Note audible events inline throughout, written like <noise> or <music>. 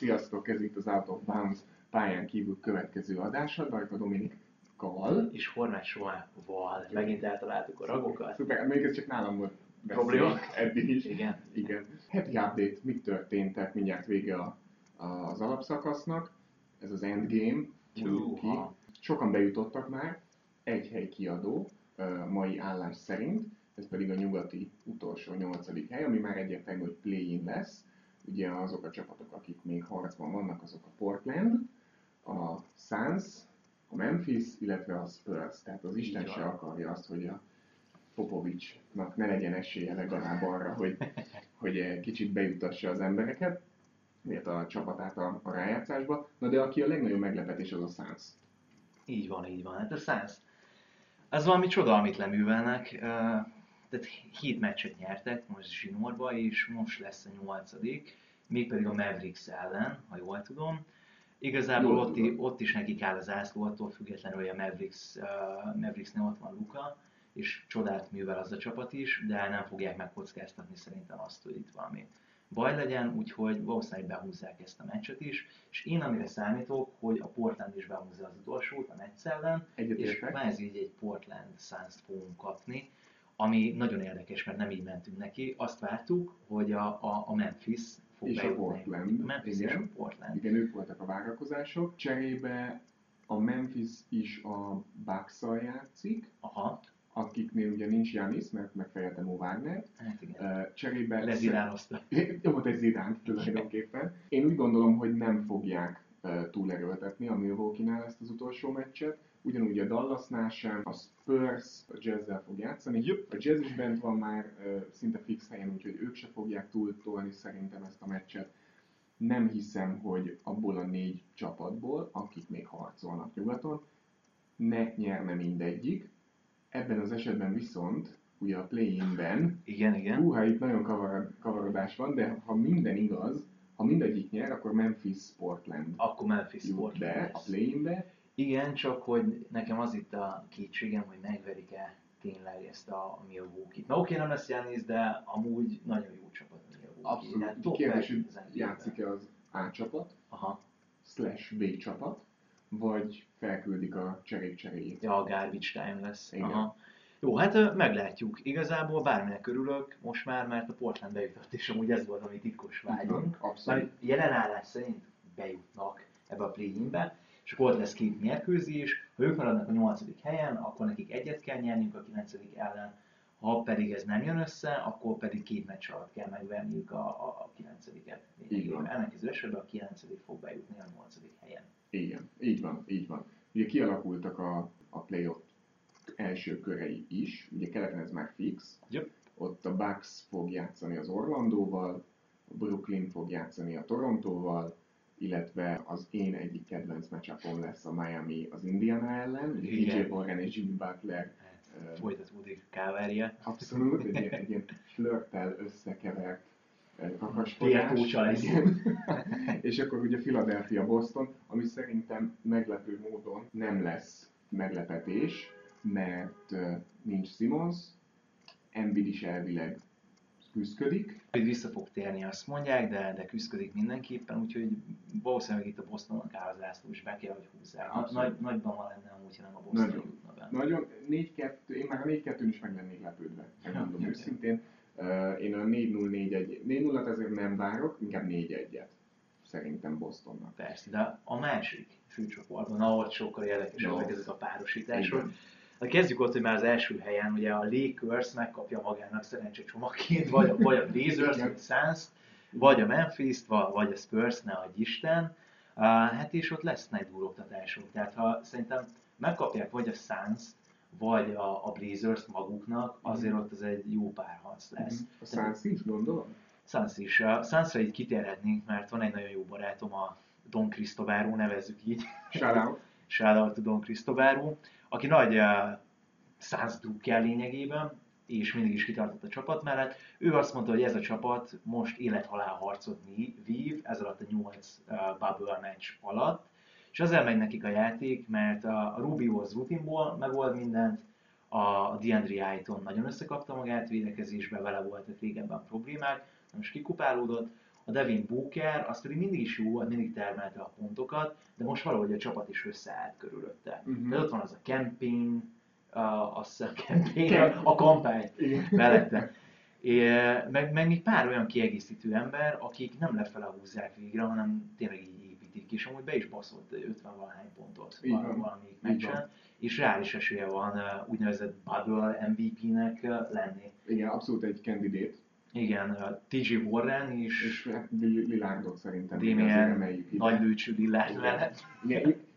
Sziasztok, ez itt az Out of Bounds pályán kívül következő adása, Dajka Dominik Kaval. És Hornács Soával. Megint eltaláltuk a ragokat. Szuper, még ez csak nálam volt Probléma? eddig is. Igen. Igen. Happy update, mit történt, tehát mindjárt vége a, a, az alapszakasznak. Ez az endgame. ki. Sokan bejutottak már, egy hely kiadó, mai állás szerint, ez pedig a nyugati utolsó nyolcadik hely, ami már egyértelmű, hogy play-in lesz. Ugye azok a csapatok, akik még harcban vannak, azok a Portland, a Suns, a Memphis, illetve a Spurs. Tehát az Isten se akarja azt, hogy a Popovicsnak ne legyen esélye legalább arra, hogy, hogy kicsit bejutassa az embereket, illetve a csapatát a, a rájátszásba. Na de aki a legnagyobb meglepetés, az a Suns. Így van, így van. Hát a Suns. Ez valami csoda, amit leművelnek. Tehát hét meccset nyertek most zsinórba, és most lesz a nyolcadik, mégpedig a Mavericks ellen, ha jól tudom. Igazából Jól ott, tudod. i- ott is nekik áll az ászló, attól függetlenül, hogy a Mavericks, uh, Mavericksnél ott van Luka, és csodát művel az a csapat is, de nem fogják megkockáztatni szerintem azt, hogy itt valami baj legyen, úgyhogy valószínűleg behúzzák ezt a meccset is, és én amire számítok, hogy a Portland is behúzza az utolsót a Nets ellen, és Egyetértek. kvázi így egy Portland suns fogunk kapni, ami nagyon érdekes, mert nem így mentünk neki. Azt vártuk, hogy a, a, a Memphis fog És a. Portland, A Memphis és igen. a Portland. Igen, ők voltak a várakozások. Cserébe a Memphis is a bucks játszik, Aha, akiknél ugye nincs Janis, mert megfejelte Mo Wagner. hát igen. Cserébe... Lezirálozta. Nyomott <laughs> egy zidánt tulajdonképpen. Én úgy gondolom, hogy nem fogják túlerőltetni a Milwaukee-nál ezt az utolsó meccset. Ugyanúgy a Dallasnál sem, a Spurs a Jazz-zel fog játszani. A Jazz is bent van már szinte fix helyen, úgyhogy ők se fogják túltolni szerintem ezt a meccset. Nem hiszem, hogy abból a négy csapatból, akik még harcolnak nyugaton, ne nyerne mindegyik. Ebben az esetben viszont, ugye a play-inben, Igen, igen. Húha, itt nagyon kavarod, kavarodás van, de ha minden igaz, ha mindegyik nyer, akkor Memphis Portland Akkor Memphis Portland be a play-inbe. Igen, csak hogy nekem az itt a kétségem, hogy megverik-e tényleg ezt a Milwaukee-t. Na oké, nem lesz Giannis, de amúgy nagyon jó csapat a Milwaukee. Abszolút. Hát top Kérdés, hogy játszik-e az A csapat, Aha. slash B csapat, vagy felküldik a cserék cseréjét. Ja, a garbage time lesz. Igen. Aha. Jó, hát meglátjuk. Igazából bárminek örülök most már, mert a Portland bejutott, és amúgy ez volt a mi titkos vágyunk. Jelen állás szerint bejutnak ebbe a play-inbe, és akkor ott lesz két mérkőzés. Ha ők maradnak a nyolcadik helyen, akkor nekik egyet kell nyerniük a kilencedik ellen, ha pedig ez nem jön össze, akkor pedig két meccs alatt kell megverniük a, a, a kilencediket. Így van. Ennek az esetben a kilencedik fog bejutni a nyolcadik helyen. Igen, így van, így van. Ugye kialakultak a, a playoff első körei is, ugye keleten ez már fix. Yep. Ott a Bucks fog játszani az Orlandóval, a Brooklyn fog játszani a Torontóval, illetve az én egyik kedvenc matchupom lesz a Miami az Indiana ellen. DJ Morgan és Jimmy Butler Hát, folytatódik kávária. abszolút egy ilyen, <laughs> egy ilyen flörttel összekevert kakaskodás. <laughs> És akkor ugye Philadelphia Boston, ami szerintem meglepő módon nem lesz meglepetés, mert nincs Simons, Embiid is elvileg küzdködik, Hogy vissza fog térni, azt mondják, de, de küzdik mindenképpen, úgyhogy valószínűleg itt a Bostonnak áll az ászló, és be kell, hogy húzzák. Abszolút. Nagy, nagyban van lenne amúgy, ha nem a Boston Nagyon. jutna be. Nagyon 4-2, én már a 4-2-n is meg lennék lepődve, megmondom őszintén. Uh, én a 4-0-4-1, 4-0-at ezért nem várok, inkább 4-1-et szerintem Bostonnak. Persze, de a másik főcsoportban, ahol sokkal érdekesebbek ezek a párosítások. Igen. Na kezdjük ott, hogy már az első helyen ugye a Lakers megkapja magának szerencsé csomagként, vagy a, vagy a Blazers, vagy a Suns, vagy a Memphis-t, va- vagy a Spurs, ne adj Isten. Uh, hát és ott lesznek duroktatások. Tehát ha szerintem megkapják vagy a suns vagy a, a Blazers maguknak, azért ott az egy jó párharc lesz. A Suns is gondolom? Suns is. A Sunsra így kitérhetnénk, mert van egy nagyon jó barátom, a Don Cristobáró, nevezzük így. Shout out. <laughs> Shout to Don Cristobáró, aki nagy uh, Suns drukkel lényegében, és mindig is kitartott a csapat mellett. Ő azt mondta, hogy ez a csapat most élethalál harcot ví- vív, ez alatt a 8 uh, bubble meccs alatt, és azért megy nekik a játék, mert a Rubio az rutinból megold mindent, a DeAndre Ayton nagyon összekapta magát védekezésbe, vele voltak régebben problémák, most kikupálódott, a Devin Booker, az pedig mindig is jó volt, mindig termelte a pontokat, de most valahogy a csapat is összeállt körülötte. Mhm. De ott van az a camping, a, azt hiszem camping, a, a kampány mellette. É, meg, meg még pár olyan kiegészítő ember, akik nem lefele húzzák végre, hanem tényleg így építik, és amúgy be is baszott 50 valahány pontot valamelyik meccsen, és reális esélye van úgynevezett bubble MVP-nek lenni. Igen, abszolút egy candidate, Igen, uh, TJ Warren is, és Lil- Lilárdot szerintem azért Damien emeljük ide. nagy lőcsű Lillard Igen. mellett.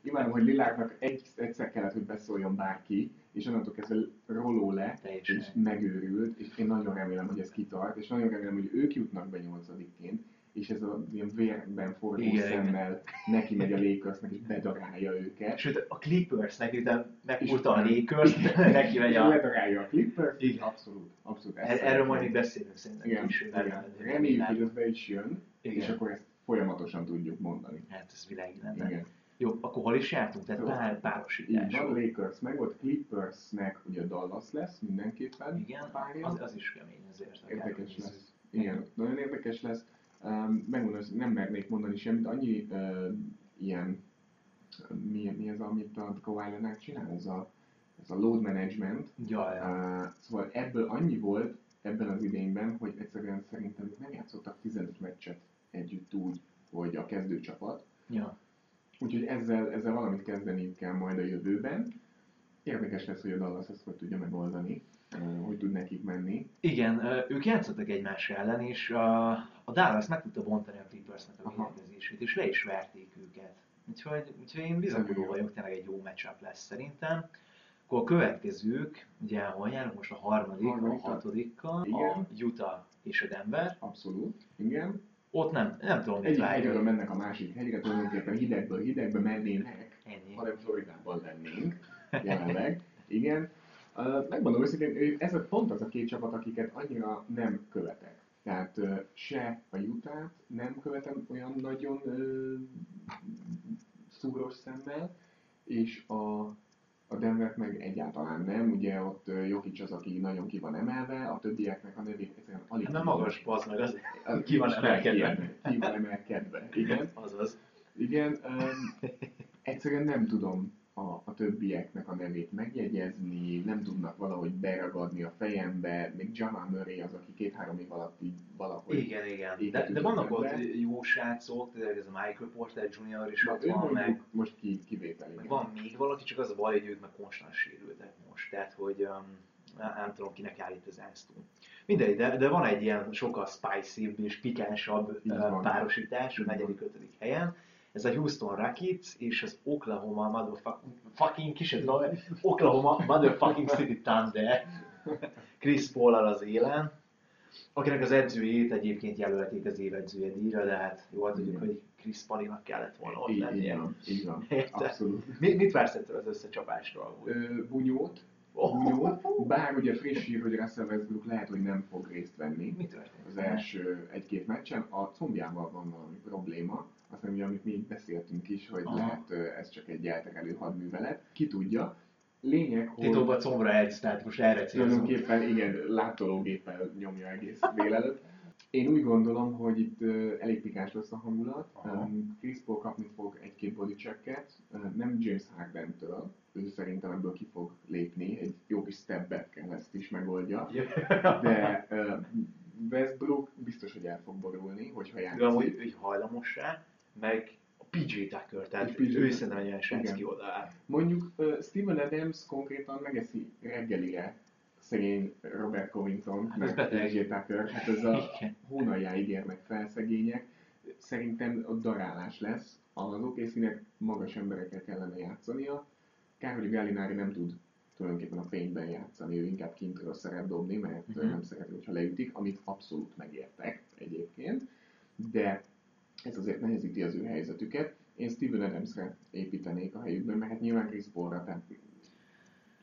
Imádom, hogy Lilárdnak egy, egyszer kellett, hogy beszóljon bárki, és onnantól kezdve roló le, Teljesen. és megőrült, és én nagyon remélem, hogy ez kitart, és nagyon remélem, hogy ők jutnak be nyolcadikként, és ez a ilyen vérben forgó Igen, szemmel neki megy a Lakersnek, és bedarálja őket. Sőt, a Clippersnek, megfurta És- a Lakers, <laughs> neki megy a... ledarálja a Clippers, Igen. abszolút, abszolút. Er- Erről majd még beszélünk szerintem Igen, később. igen. Reméljük, hogy ez be is jön, Igen. és akkor ezt folyamatosan tudjuk mondani. Hát ez világi lenne. Igen. Jó, akkor hol is jártunk? Tehát Jó. pár, párosítás. van, Lakers meg volt, Clippersnek ugye Dallas lesz mindenképpen. Igen, az, az is kemény azért. Érdekes lesz. Igen, nagyon érdekes lesz. Megmondom, hogy nem mernék mondani semmit, annyi uh, ilyen, mi, mi ez, amit a Kawhi csinál, ez a, ez a load management. Ja, ja. Uh, szóval ebből annyi volt ebben az idényben, hogy egyszerűen szerintem nem játszottak 15 meccset együtt úgy, hogy a kezdőcsapat. ja. Úgyhogy ezzel, ezzel valamit kezdeniük kell majd a jövőben. Érdekes lesz, hogy a Dallas ezt hogy tudja megoldani, hogy tud nekik menni. Igen, ők játszottak egymás ellen, és a, a Dallas meg tudta bontani a Clippersnek a védekezését, és le is verték őket. Úgyhogy, úgyhogy én bizakodó vagyok, tényleg egy jó matchup lesz szerintem. Akkor a következők, ugye hol járunk most a harmadik, a Harmadika. hatodikkal, a. Utah és a Denver. Abszolút, igen. Ott nem, nem tudom, mit Egyik várjak. mennek a másik hegyre, tulajdonképpen hidegből hidegbe mennének, Ennyi. hanem Floridában lennénk jelenleg. Igen. Uh, megmondom őszintén, ez a, pont az a két csapat, akiket annyira nem követek. Tehát se a utah nem követem olyan nagyon szúros szemmel, és a, a Denvert meg egyáltalán nem. Ugye ott Jokic az, aki nagyon ki van emelve, a többieknek a nevét egyszerűen alig Nem magas, bazd meg, az Az <laughs> ki van emelkedve. kiemel- Ki van emelkedve, igen. <laughs> Azaz. Igen, um, egyszerűen nem tudom a, a többieknek a nevét megjegyezni, nem tudnak valahogy beragadni a fejembe, még Jamal Murray az, aki két-három év alatt így valahogy... Igen, igen. De, de vannak ott jó srácok, tényleg ez a Michael Porter Jr. is ott van, meg most ki, kivétel, igen. Van még valaki, csak az a baj, hogy ők meg konstant sérültek most, tehát hogy um, nem, tudom kinek állít az Ánsztó. Mindegy, de, de van egy ilyen sokkal spicy és pikánsabb uh, párosítás a negyedik, ötödik helyen. Ez a Houston Rockets és az Oklahoma motherfucking fucking kis, Oklahoma motherfucking City Thunder. Chris paul az élen, akinek az edzőjét egyébként jelölték az évedzője díjra, de hát jól tudjuk, hogy Chris Paulinak kellett volna ott Így, így lennie. van, így van. Abszolút. Mit, mit vársz ettől az összecsapásról? Ö, bunyót, bunyót, bár ugye friss hír, hogy Russell Westbrook lehet, hogy nem fog részt venni. Mi történt? az első egy-két meccsen. A combjával van valami probléma, aztán ugye, amit még beszéltünk is, hogy Aha. lehet ez csak egy elterelő hadművelet. Ki tudja. Lényeg, hogy Titokban combra egy, tehát most erre célzunk. tulajdonképpen igen, látológéppel nyomja egész délelőtt. Én úgy gondolom, hogy itt elég pikáns lesz a hangulat. Aha. Chris Paul kapni fog egy-két body checket, nem James Harden-től, ő szerintem ebből ki fog lépni, egy jó kis step back ezt is megoldja. De Westbrook biztos, hogy el fog borulni, hogyha De játszik. amúgy hogy hajlamos rá, meg a PJ Tucker, tehát PJ ő szerintem egy olyan srác ki oda Mondjuk uh, Steven Adams konkrétan megeszi reggelire szegény Robert Covington, Hát meg. PJ Tucker, hát ez a <laughs> Igen. hónaljáig érnek fel szegények. Szerintem ott darálás lesz. Az OKC-nek magas emberekkel kellene játszania. Kár, hogy Gallinari nem tud tulajdonképpen a fényben játszani, ő inkább kintről szeret dobni, mert uh-huh. nem szereti, hogyha leütik, amit abszolút megértek egyébként, de ez azért nehezíti az ő helyzetüket. Én Steven Adamsre építenék a helyükben, mert hát nyilván Chris Paulra, tehát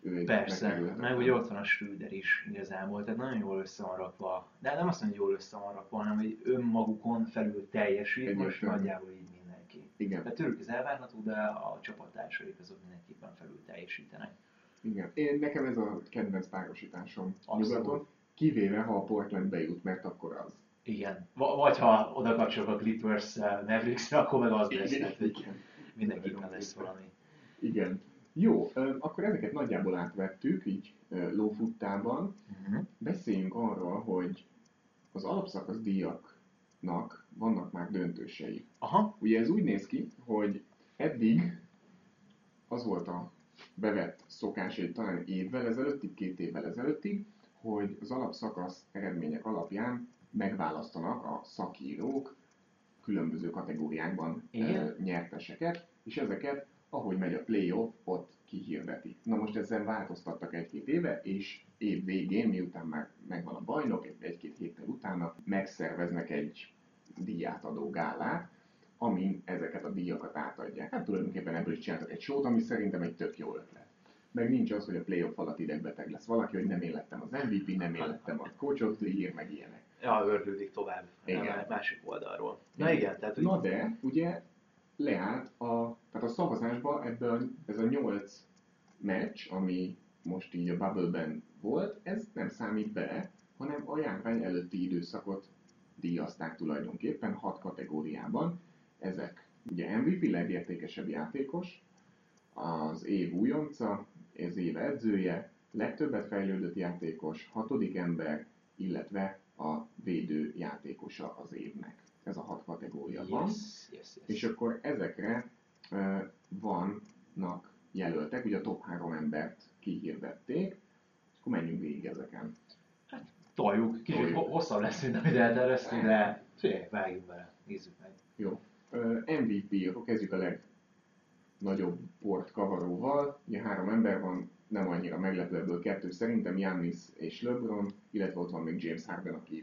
ő egy Persze, meg ugye ott van a Schröder is igazából, tehát nagyon jól össze van rakva. De nem azt mondom, hogy jól össze van rakva, hanem hogy önmagukon felül teljesít, most Egyértelmű. nagyjából így mindenki. Igen, Tehát tőlük ez elvárható, de a csapattársaik azok mindenképpen felül teljesítenek. igen. Én, nekem ez a kedvenc párosításom nyugaton, kivéve ha a Portland bejut, mert akkor az. Igen. V- vagy ha oda kapcsolok a Clippers uh, Mavericks-re, akkor meg az lesz, Igen, tehát hogy mindenképpen lesz valami. Igen. Jó, akkor ezeket nagyjából átvettük, így lófuttában. Uh-huh. Beszéljünk arról, hogy az alapszakasz díjaknak vannak már döntősei. Aha, Ugye ez úgy néz ki, hogy eddig az volt a bevett szokás, hogy talán évvel ezelőttig, két évvel ezelőttig, hogy az alapszakasz eredmények alapján megválasztanak a szakírók különböző kategóriákban Igen. nyerteseket, és ezeket, ahogy megy a playoff, ott kihirdetik. Na most ezzel változtattak egy-két éve, és év végén, miután már megvan a bajnok, egy- egy-két héttel utána megszerveznek egy díjátadó gálát, amin ezeket a díjakat átadják. Hát tulajdonképpen ebből is csináltak egy sót, ami szerintem egy tök jó ötlet. Meg nincs az, hogy a playoff alatt idegbeteg lesz valaki, hogy nem én lettem az MVP, nem én lettem a coach of the meg ilyenek. ja, ördődik tovább Igen. a másik oldalról. Na igen, tehát hogy Na de, ugye leállt a, tehát a szavazásban ebből ez a nyolc meccs, ami most így a Bubble-ben volt, ez nem számít bele, hanem a járvány előtti időszakot díjazták tulajdonképpen hat kategóriában. Ezek ugye MVP legértékesebb játékos, az év újonca, az év edzője, legtöbbet fejlődött játékos, hatodik ember, illetve a védő játékosa az évnek. Ez a hat kategória van. yes, yes. És akkor ezekre vannak jelöltek, ugye a top három embert kihirdették, és akkor menjünk végig ezeken. toljuk, kicsit Toljuk. ho- hosszabb lesz, mint amit elterveztünk, de figyelj, vágjunk bele, nézzük meg. Jó. MVP, akkor kezdjük a legnagyobb port kavaróval. Ugye három ember van, nem annyira meglepő ebből kettő szerintem, Giannis és LeBron, illetve ott van még James Harden, aki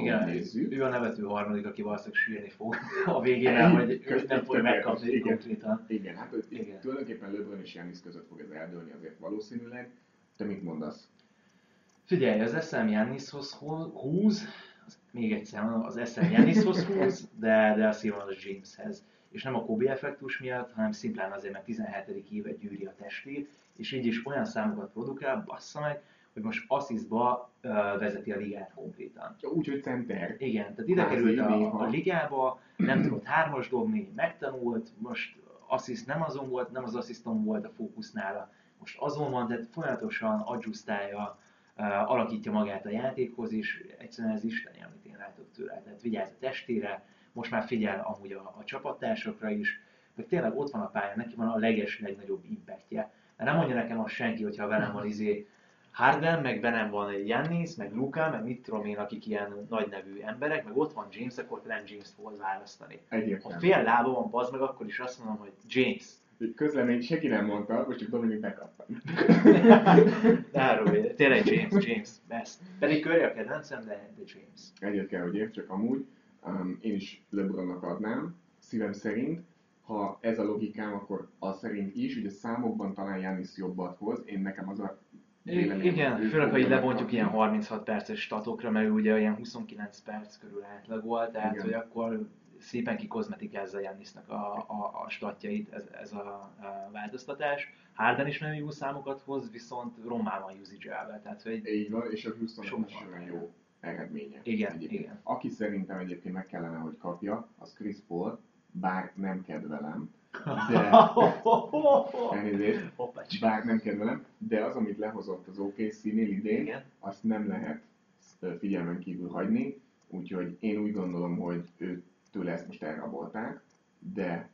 Igen, nézzük. ő a nevető harmadik, aki valószínűleg sírni fog <laughs> a végén, mert hogy ő Köszönjük, nem fogja megkapni igen. konkrétan. Igen, hát itt Igen. tulajdonképpen LeBron és Giannis között fog ez eldőlni azért valószínűleg. Te mit mondasz? Figyelj, az SZM Jannishoz hú- húz, még egyszer mondom, az SZM Jannishoz húz, de, de a az Jameshez. És nem a Kobe effektus miatt, hanem szimplán azért, mert 17. éve gyűri a testét, és így is olyan számokat produkál, bassza meg, hogy most asszisztba uh, vezeti a ligát konkrétan. Úgyhogy center. Igen, tehát ide került a, a ligába, nem tudott hármas dobni, megtanult, most assziszt nem azon volt, nem az assziszton volt a fókusz nála, most azon van, tehát folyamatosan adjusztálja, uh, alakítja magát a játékhoz, és egyszerűen ez isteni, amit én látok tőle. Tehát vigyáz a testére, most már figyel amúgy a, a csapattársakra is, meg tényleg ott van a pályán, neki van a leges, legnagyobb impactje. Mert nem mondja nekem azt senki, hogyha velem van izé Harden, meg bennem van egy Giannis, meg Luka, meg mit tudom én, akik ilyen nagy nevű emberek, meg ott van James, akkor nem James-t fogod választani. Ha Egyértelmű. fél lába van, bazd meg, akkor is azt mondom, hogy James. Közlemény senki nem mondta, most csak Dominik bekapta. <laughs> Ne arról, tényleg James, James, best. Pedig Curry a kedvencem, de, de James. Egyet kell, hogy értsek amúgy. Um, én is LeBronnak adnám, szívem szerint. Ha ez a logikám, akkor az szerint is, ugye számokban talán Janis jobbat hoz. Én nekem az a Igen, főleg, ha így lebontjuk ilyen 36 perces statokra, mert ugye ilyen 29 perc körül átlagol, tehát Igen. hogy akkor szépen kikozmetikázza Jannisnak a, a, a statjait ez, ez a, a változtatás. Harden is nagyon jó számokat hoz, viszont rommá van usage tehát hogy Így van, és a Houston is olyan jó eredménye. Igen, egyébként. igen. Aki szerintem egyébként meg kellene, hogy kapja, az Chris Paul, bár nem kedvelem, de elnézést, <laughs> bár nem kedvelem, de az, amit lehozott az OKC-nél idén, Igen. azt nem lehet figyelmen kívül hagyni, úgyhogy én úgy gondolom, hogy őtől ezt most elrabolták, de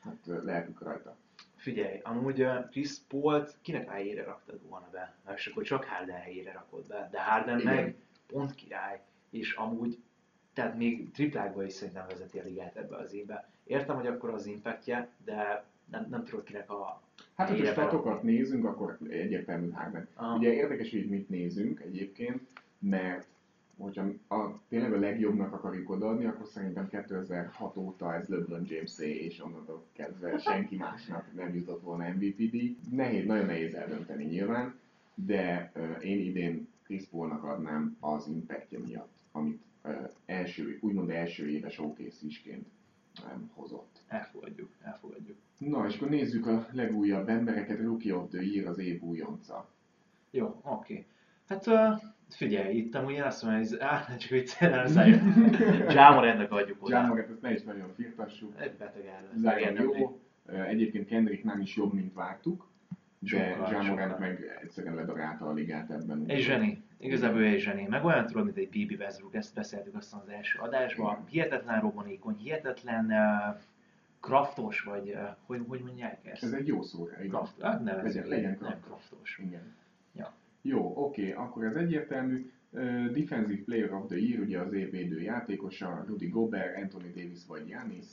hát lehetünk rajta. Figyelj, amúgy Chris Paul-t kinek helyére raktad volna be? És akkor csak Harden helyére rakod be, de Harden Igen. meg pont király, és amúgy tehát még triplákba is szerintem vezeti a ligát ebbe az évbe. Értem, hogy akkor az impactje, de nem, nem tudod kinek a Hát, hogyha statokat nézünk, akkor egyértelmű Harden. Ah. Ugye érdekes, hogy mit nézünk egyébként, mert hogyha a, tényleg a legjobbnak akarjuk odaadni, akkor szerintem 2006 óta ez LeBron james és onnantól kezdve senki másnak nem jutott volna MVP díj. Nehéz, nagyon nehéz eldönteni nyilván, de ö, én idén Chris Paulnak adnám az impactja miatt, amit első, úgymond első éves OKC-sként hozott. elfogadjuk, elfogadjuk. Na, és akkor nézzük a legújabb embereket, Rookie of the Year az év újonca. Jó, oké. Hát uh, Figyelj, itt amúgy én azt mondom, hogy ez- á, csak viccelem, <laughs> Zion. Jamorantnak adjuk oda. Jamoret, ezt ne is nagyon firtassuk. Egy beteg. Zion Megérdemli. jó, egyébként Kendrick nem is jobb, mint vártuk, de sokkal. meg egyszerűen ledarálta a ligát ebben. Egy zseni. Igazából egy zseni. Meg olyan tudod, mint egy Bibi Westbrook, ezt beszéltük aztán az első adásban. Igen. Hihetetlen robbanékony, hihetetlen uh, kraftos, vagy uh, hogy, hogy mondják ezt? Ez egy jó szó. Kraft, hát nevezzük Legyen- legyen nem kraft. kraftos. Igen. Ja. Jó, oké, akkor ez egyértelmű. Uh, Defensive Player of the Year, ugye az év védő játékosa, Rudy Gobert, Anthony Davis vagy Giannis.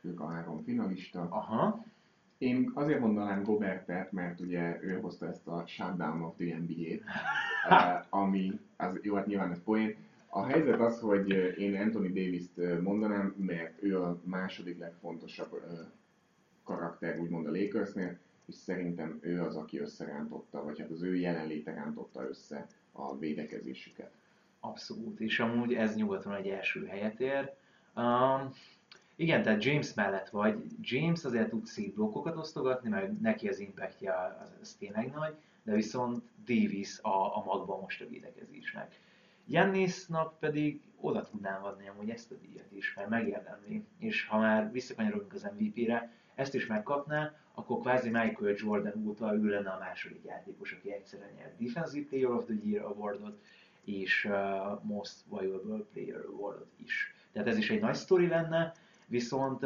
Ők a három finalista. Aha, Én azért mondanám Gobertet, mert ugye ő hozta ezt a Shutdown of the NBA-t, <laughs> eh, ami, az, jó, hát nyilván ez poén. A helyzet az, hogy eh, én Anthony Davis-t eh, mondanám, mert ő a második legfontosabb karakter, úgymond a Lakersnél, és szerintem ő az, aki összerántotta, vagy hát az ő jelenléte rántotta össze a védekezésüket. abszolút. És amúgy ez nyugaton egy első helyet ér. Um, igen, tehát James mellett vagy. James azért tud szép blokkokat osztogatni, meg neki az impactja az, tényleg nagy, de viszont Davis a, a magban most a védekezésnek. Jannisnak pedig oda tudnám adni amúgy ezt a díjat is, mert megérdemli. És ha már visszakanyarodunk az MVP-re, ezt is megkapná, akkor kvázi Michael Jordan óta ő lenne a második játékos, aki egyszerre nyert Defensive Player of the Year awardot, és uh, Most Valuable Player awardot is. Tehát ez is egy nagy sztori lenne, viszont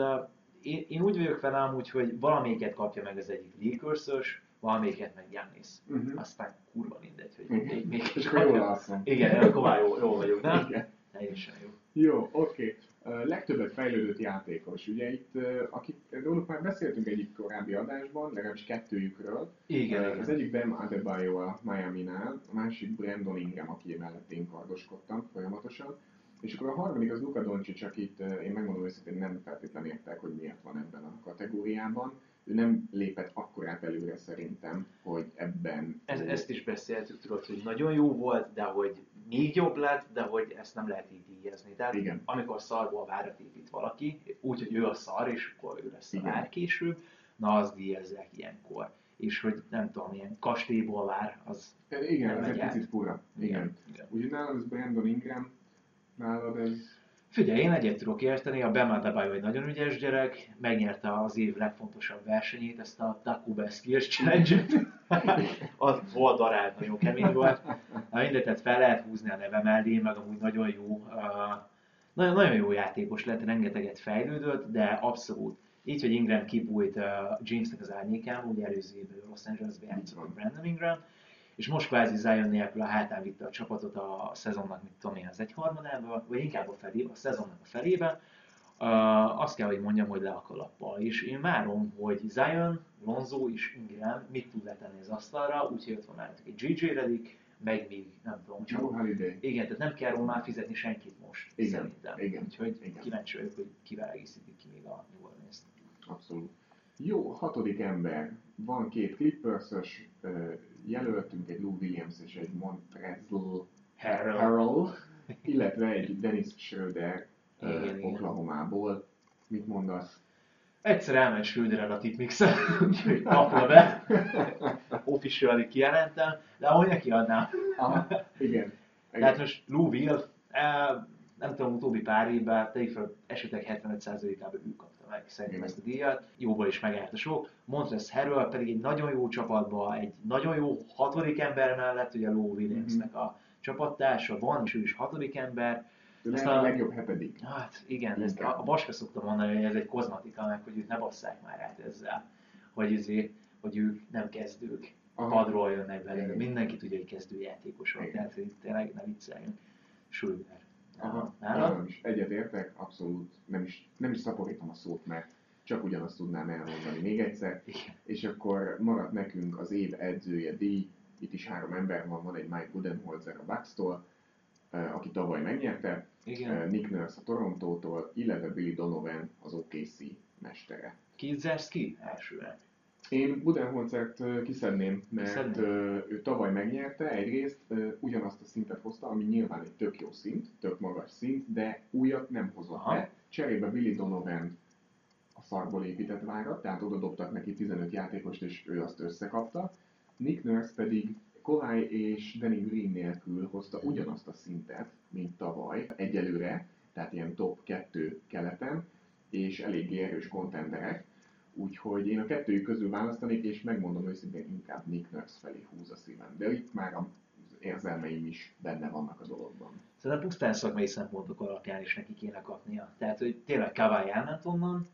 én, én úgy vagyok vele amúgy, hogy valamelyiket kapja meg az egyik Lakers-ös, valamelyiket meg Giannis. Uh-huh. Aztán kurva mindegy, hogy még, még És akkor jól alszom. Igen, <laughs> akkor már jó, jó vagyok, nem? Igen. Teljesen jó. Jó, oké. Okay. Legtöbbet fejlődött játékos. Ugye itt, uh, akik, róluk már beszéltünk egyik korábbi adásban, legalábbis kettőjükről. Igen, Uh, igen. Az egyik Bam Adebayo a Miami-nál, a másik Brandon Ingram, aki mellett én kardoskodtam folyamatosan. És akkor a harmadik az Luka Doncic, akit uh, én megmondom őszintén nem feltétlenül értek, hogy miért van ebben a kategóriában. Ő nem lépett akkorát előre szerintem, hogy ebben... Ez, ezt is beszéltük, tudod, hogy nagyon jó volt, de hogy még jobb lett, de hogy ezt nem lehet így díjazni. Tehát Igen. amikor szarból várat épít valaki, úgyhogy ő a szar, és akkor ő lesz a Igen. vár később, na azt díjazzák ilyenkor. És hogy nem tudom, ilyen kastélyból vár, az Igen, ez egy picit fura. Igen. igen. Úgyhogy nálad ez Brandon Ingram, nálad ez... Figyelj, én egyet tudok érteni, a Bam Adebayo egy nagyon ügyes gyerek, megnyerte az év legfontosabb versenyét, ezt a Taco Bell Skills Challenge-et. <laughs> az volt darált, nagyon kemény volt. Na mindegy, tehát fel lehet húzni a neve mellé, meg amúgy nagyon jó, nagyon, nagyon jó játékos lett, rengeteget fejlődött, de abszolút. Így, hogy Ingram kibújt uh, Jamesnek az árnyékán, ugye előző évben Los Angelesben játszott. Brandon Ingram, és most kvázi Zion nélkül a hátán vitte a csapatot a szezonnak, mit tudom én, az egyharmadába, vagy inkább a felébe, a szezonnak a felébe. Uh, azt kell, hogy mondjam, hogy le a kalappal. És én várom, hogy Zion, Lonzo és Ingram mit tud letenni az asztalra, úgyhogy ott van mellettük egy JJ Redick, meg még nem tudom, csak Holiday. igen, tehát nem kell már fizetni senkit most, Igen, szerintem. igen, Úgyhogy igen. kíváncsi vagyok, hogy kivel egészítik ki még a New Orleans-t. Abszolút. Jó, hatodik ember. Van két Clippers-ös jelöltünk, egy Lou Williams és egy Montrezl Harrell. Illetve egy Dennis Schröder ö, Igen, igen. Oklahomából. Mit mondasz? Egyszer elment Schröder a tipmixen, <laughs> úgyhogy kapva be. Officially kijelentem, de ahogy neki adnám. Aha, igen. Tehát most Lou Will, eh, nem tudom, utóbbi pár évben, tegyük fel, esetek 75%-ában ő kapta meg szerintem ezt a díjat. Jóból is megállt a sok. Montrezl Harrell pedig egy nagyon jó csapatban, egy nagyon jó hatodik ember mellett, ugye Lou Williamsnek a csapattársa van, és ő is hatodik ember. Ő Ezt a a- legjobb hetedik. Hát igen, ezt Inkább. a, a Baska szokta mondani, hogy ez egy kozmatika, meg hogy őt ne basszák már át ezzel. Hogy, ezért, hogy ők nem kezdők, Aha. padról jönnek. Igen. Mindenki tudja, hogy kezdőjátékos van, tehát tényleg ne vicceljünk. Schröder. Aha, nálam is egyetértek, abszolút nem is, nem is szaporítom a szót, mert csak ugyanazt tudnám elmondani még egyszer. És akkor maradt nekünk az év edzője díj, itt is három ember van, van egy Mike Budenholzer a Bucks-tól, aki tavaly megnyerte, Igen. Nick Nurse a Torontótól, illetve Billy Donovan az OKC mestere. Kidzerski elsőre. Én Budenholzert kiszedném, mert Kiszednéd? ö, ő tavaly megnyerte, egyrészt ugyanazt a szintet hozta, ami nyilván egy tök jó szint, tök magas szint, de újat nem hozott Aha. be. Cserébe Billy Donovan a szarból épített várat, tehát oda dobtak neki 15 játékost, és ő azt összekapta. Nick Nurse pedig Kawhi és Danny Green nélkül hozta ugyanazt a szintet, mint tavaly, egyelőre, tehát ilyen top 2 keleten, és eléggé erős kontenderek. Úgyhogy én a kettőjük közül választanék, és megmondom őszintén, inkább Nick Nurse felé húz a szívem. De itt már az érzelmeim is benne vannak a dologban. Szerintem pusztán szakmai szempontok alapján is neki kéne kapnia. Tehát, hogy tényleg Kawai elment onnan,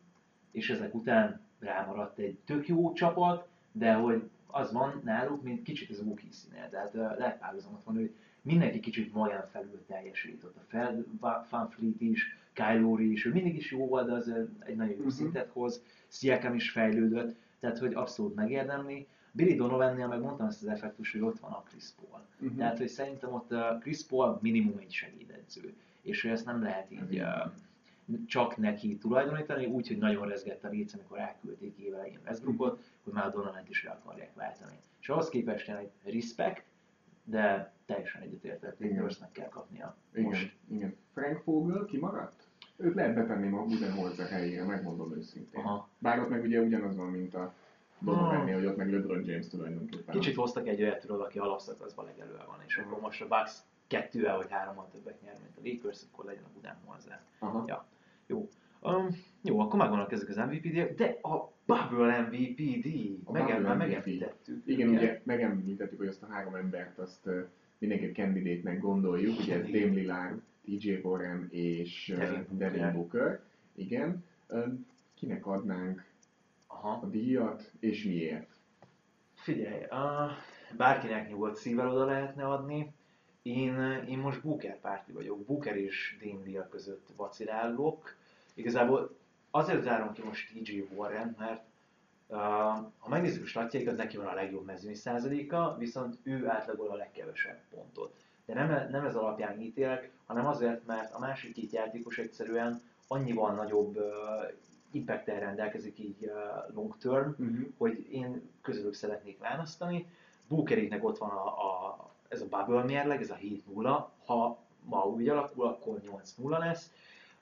és ezek után rámaradt egy tök jó csapat, de hogy az van náluk, mint kicsit ez a Wookiee színe. Tehát lehet párhuzamot van, hogy mindenki kicsit magán felül teljesít. Ott a Fred Van Fleet is, Kyle Lowry is, ő mindig is jó volt, de az egy nagyon jó uh-huh. szintet hoz, Siakam is fejlődött, tehát hogy abszolút megérdemli. Billy Donovannél meg mondtam ezt az effektus, hogy ott van a Chris Paul. Uh-huh. Tehát, hogy szerintem ott a Chris Paul minimum egy segédedző, és hogy ezt nem lehet így uh, csak neki tulajdonítani, úgyhogy nagyon rezgett a réc, amikor elküldték évelején Westbrookot, hogy már a Donovan is el akarják váltani. És ahhoz képest egy respect, de teljesen egyetértett, Nurse-nek kell kapnia igen, most. Igen. Frank Vogel kimaradt? Őt lehet betenni a Budenholzer helyére, megmondom őszintén. Aha. Bár ott meg ugye ugyanaz van, mint a Donovannél, hogy ott meg LeBron James tulajdonképpen. Kicsit hoztak egy olyat, tudod, aki alapszakaszban legelően van, és akkor most a Bucks kettővel vagy hárommal többet nyer, mint a Lakers, akkor legyen a Budenholzer. Ja. Jó. Um, jó, akkor megvannak ezek az mvp díjak, de a Bubble MVP díj, meg, megemlítettük. Igen, igen, ugye megemlítettük, hogy azt a három embert azt mindenki candidate gondoljuk, ugye ez Dame Lillard, TJ Warren és Devin Booker. Igen. Kinek adnánk Aha. a díjat, és miért? Figyelj, uh, bárkinek nyugodt szívvel oda lehetne adni. Én, én most Booker párti vagyok. Booker és Dame díjak között vacilálok. Igazából azért zárom ki most TJ Warren, mert ha megnézzük a statjait, az neki van a legjobb mezőny százaléka, viszont ő átlagol a legkevesebb pontot. De nem, nem ez alapján ítélek, hanem azért, mert a másik két játékos egyszerűen annyival nagyobb uh, impact rendelkezik így uh, long term, uh-huh. hogy én közülük szeretnék választani. Bookeréknek ott van a, a, ez a bubble mérleg, ez a 7-0, ha ma úgy alakul, akkor 8-0 lesz,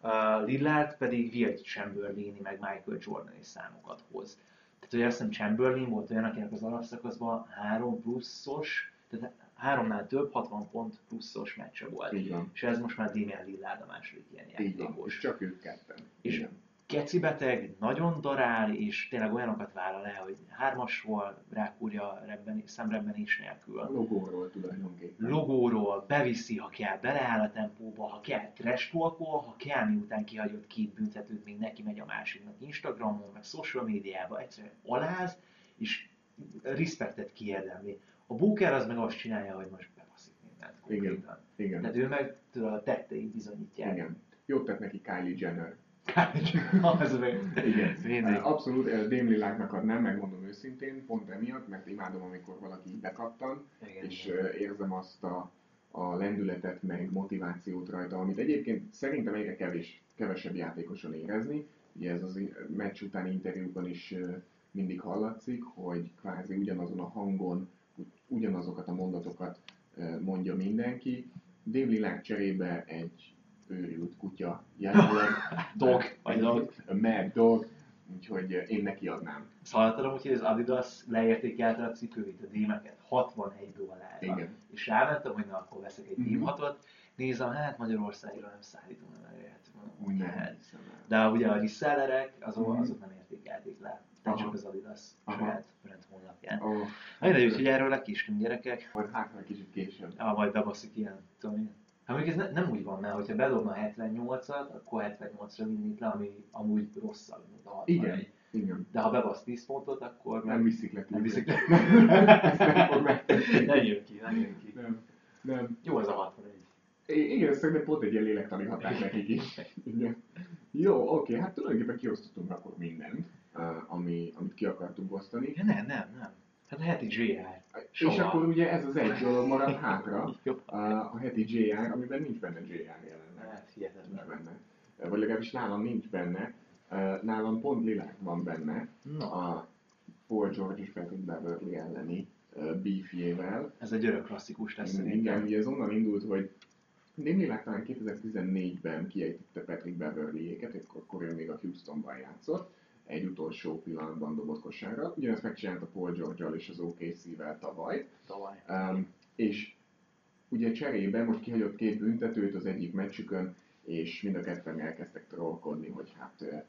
Uh, Lillard pedig Wilt chamberlain meg Michael jordan is számokat hoz. Tehát ugye azt hiszem Chamberlain volt olyan, akinek az alapszakaszban három pluszos, tehát háromnál több, 60 pont pluszos meccse volt. Igen. És ez most már Damian Lillard a második ilyen játékos. És csak ők ketten. És Igen keci beteg, nagyon darál, és tényleg olyanokat vállal el, hogy hármasról rákúrja rebbeni, szemrebbenés nélkül. A logóról tulajdonképpen. Logóról, beviszi, ha kell, beleáll a tempóba, ha kell, trash ha kell, miután kihagyott két büntetőt, még neki megy a másiknak Instagramon, meg social médiában, egyszerűen aláz, és respektet kiérdemli. A Booker az meg azt csinálja, hogy most bebaszik mindent konkrétan. Igen. Igen. Tehát ő meg tudod, a tettei bizonyítják. Igen. Jót tett neki Kylie Jenner az <laughs> Igen. Abszolút, Dame Lilláknak adnám, megmondom őszintén, pont emiatt, mert imádom, amikor valaki bekattan, igen, és igen. érzem azt a, a lendületet, meg motivációt rajta, amit egyébként szerintem egyre kevés, kevesebb játékoson érezni. Ugye ez az meccs utáni interjúban is mindig hallatszik, hogy kvázi ugyanazon a hangon, ugyanazokat a mondatokat mondja mindenki. Dame Lillard cserébe egy őrült kutya jelenleg. <laughs> dog, vagy dog. A mad dog, úgyhogy én neki adnám. Ezt hallottad hogy az Adidas leértékelte a cipőit, a dímeket 61 dollárra. Igen. És rámentem, hogy na akkor veszek egy mm-hmm. dímhatot, nézem, hát Magyarországra nem szállítunk, nem elérhető. Hát. De ugye a resellerek, azok, mm-hmm. azok nem értékelték le. Tehát csak az Adidas saját brand honlapján. Oh. Mindegy, úgyhogy erről lekésünk gyerekek. Majd hát egy kicsit később. Ja, majd bebaszik ilyen, tudom Hát még ez ne, nem úgy van, mert hogyha bedobna 78-at, akkor 78-ra vinnék le, ami amúgy rosszabb, mint a 61. Igen. Igen. De ha bebasz 10 pontot, akkor... Nem viszik le. Nem viszik le. <laughs> nem jön ki, nem jön ki. Nem. nem. Jó az a 61. Igen, szerintem pont egy ilyen lélektani határ nekik is. Igen. Jó, oké, hát tulajdonképpen kiosztottunk akkor mindent, ami, amit ki akartunk osztani. Ja, nem, nem, nem. Hát a heti JR. Soha. És akkor ugye ez az egy dolog marad hátra, <laughs> a, heti JR, amiben nincs benne JR jelenleg. Hát hihetetlen. Benne. Vagy legalábbis nálam nincs benne. Nálam pont Lilák van benne. No. A Paul George és Patrick Beverly elleni beefjével. Ez egy örök klasszikus lesz szerintem. Igen, ugye ez onnan indult, hogy Lillard talán 2014-ben kiejtette Patrick Beverly-éket, akkor ő még a Houstonban játszott egy utolsó pillanatban dobott kosárra. Ugyanezt megcsinálta Paul george és az OKC-vel tavaly. Tavaly. Um, és ugye cserébe most kihagyott két büntetőt az egyik meccsükön, és mind a ketten elkezdtek trollkodni, hogy hát uh,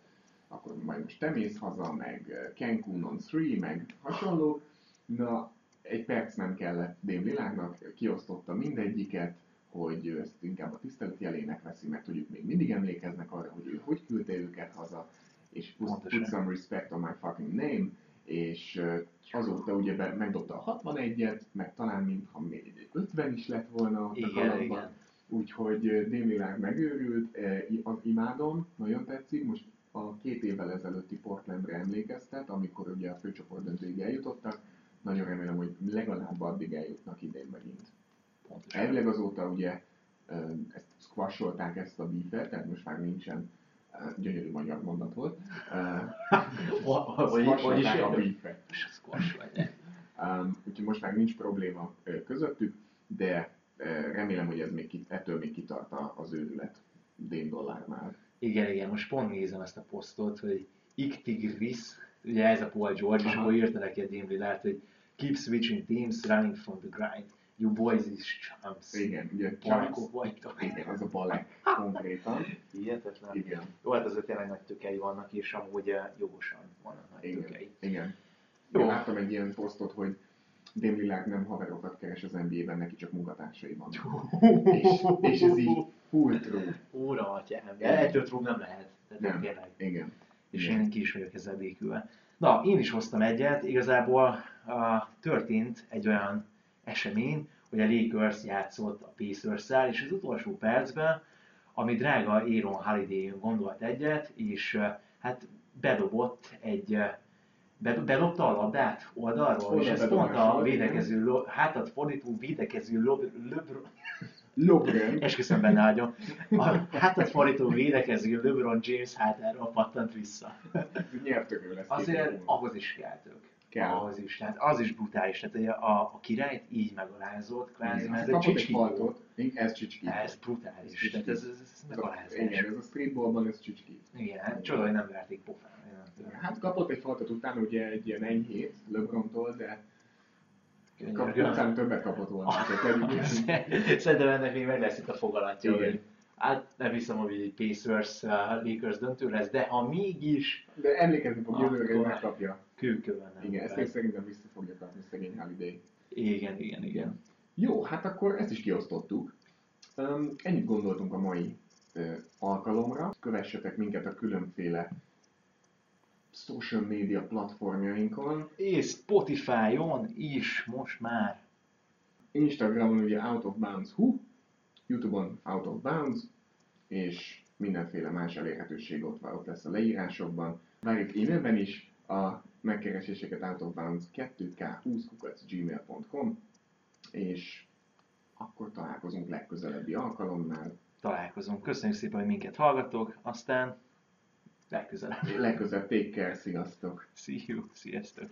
akkor majd most te mész haza, meg Cancun on 3, meg hasonló. Na, egy perc nem kellett Dém Világnak, kiosztotta mindegyiket, hogy ezt inkább a tisztelet jelének veszi, mert ők még mindig emlékeznek arra, hogy ő hogy küldte őket haza, és put, put some respect on my fucking name, és azóta ugye be, megdobta a 61-et, meg talán mintha még egy 50 is lett volna a kalapban. Úgyhogy Démilág megőrült, imádom, nagyon tetszik, most a két évvel ezelőtti Portlandre emlékeztet, amikor ugye a főcsoport döntőig eljutottak, nagyon remélem, hogy legalább addig eljutnak idén megint. Pontosan. Elvileg azóta ugye ezt squasholták ezt a beefet, tehát most már nincsen gyönyörű magyar mondat volt. Hogy <laughs> is a beefet. Um, úgyhogy most már nincs probléma közöttük, de remélem, hogy ez még, ettől még kitart az őrület Dén dollárnál. Igen, igen, most pont nézem ezt a posztot, hogy Iktigris, ugye ez a Paul George, Aha. és akkor írta neki a Dame Lillard, hogy keep switching teams, running from the grind. You boys is chumps. Igen, ugye chumps. vagytok. Igen, az a balek konkrétan. Hihetetlen. Igen. Jó, hát azért tényleg nagy tökei vannak, és amúgy eh, jogosan vannak nagy Igen. tökei. Igen. Jó. Én láttam egy ilyen posztot, hogy Dame nem haverokat keres az NBA-ben, neki csak munkatársai vannak. és, és ez így full true. Úra, atyám. Ettől true nem lehet. Tehát nem, tényleg. Igen. És Igen. én ki is vagyok ezzel békülve. Na, én is hoztam egyet. Igazából uh, történt egy olyan esemény, hogy a Lakers játszott a pacers és az utolsó percben, ami drága Aaron holiday gondolt egyet, és hát bedobott egy bedobta a labdát oldalról, Oda és ez pont a védekező, hátat fordító védekező löbr... Lobren. Esküszöm benne ágyom. A hátat fordító védekező LeBron James hátára pattant vissza. Nyertök. Azért ahhoz is kelltök. Kell. Ahhoz is, tehát az is brutális. Tehát a, a királyt így megalázott, kvázi, mert ez egy csicskító. Ez csicskító. Ez brutális. Tehát ez, ez, ez megalázás. Igen, ez a streetballban ez csicskít. Igen, hát csoda, hogy nem verték pofán. Hát kapott egy faltot utána, ugye egy ilyen enyhét LeBrontól, de Kap, utána többet kapott volna. <laughs> Szerintem ennek még meg lesz itt a fogalatja, hogy hát nem hiszem, hogy egy Pacers uh, Lakers döntő lesz, de ha mégis... De emlékezni fog jövőre, hogy megkapja. Kőkövön. Igen, ezt én szerintem vissza fogja kapni szegény Holiday. Igen, igen, igen. Jó, hát akkor ezt is kiosztottuk. Um, ennyit gondoltunk a mai uh, alkalomra. Kövessetek minket a különféle social media platformjainkon. És Spotify-on is most már. Instagramon ugye Out of Bounds Hu, Youtube-on Out of Bounds, és mindenféle más elérhetőség ott, van, ott lesz a leírásokban. Várjuk e-mailben is a megkereséseket Out of Bounds 2k20 gmail.com, és akkor találkozunk legközelebbi alkalomnál. Találkozunk. Köszönjük szépen, hogy minket hallgatok, aztán Legközelebb. Legközelebb, take care, sziasztok! See you, sziasztok!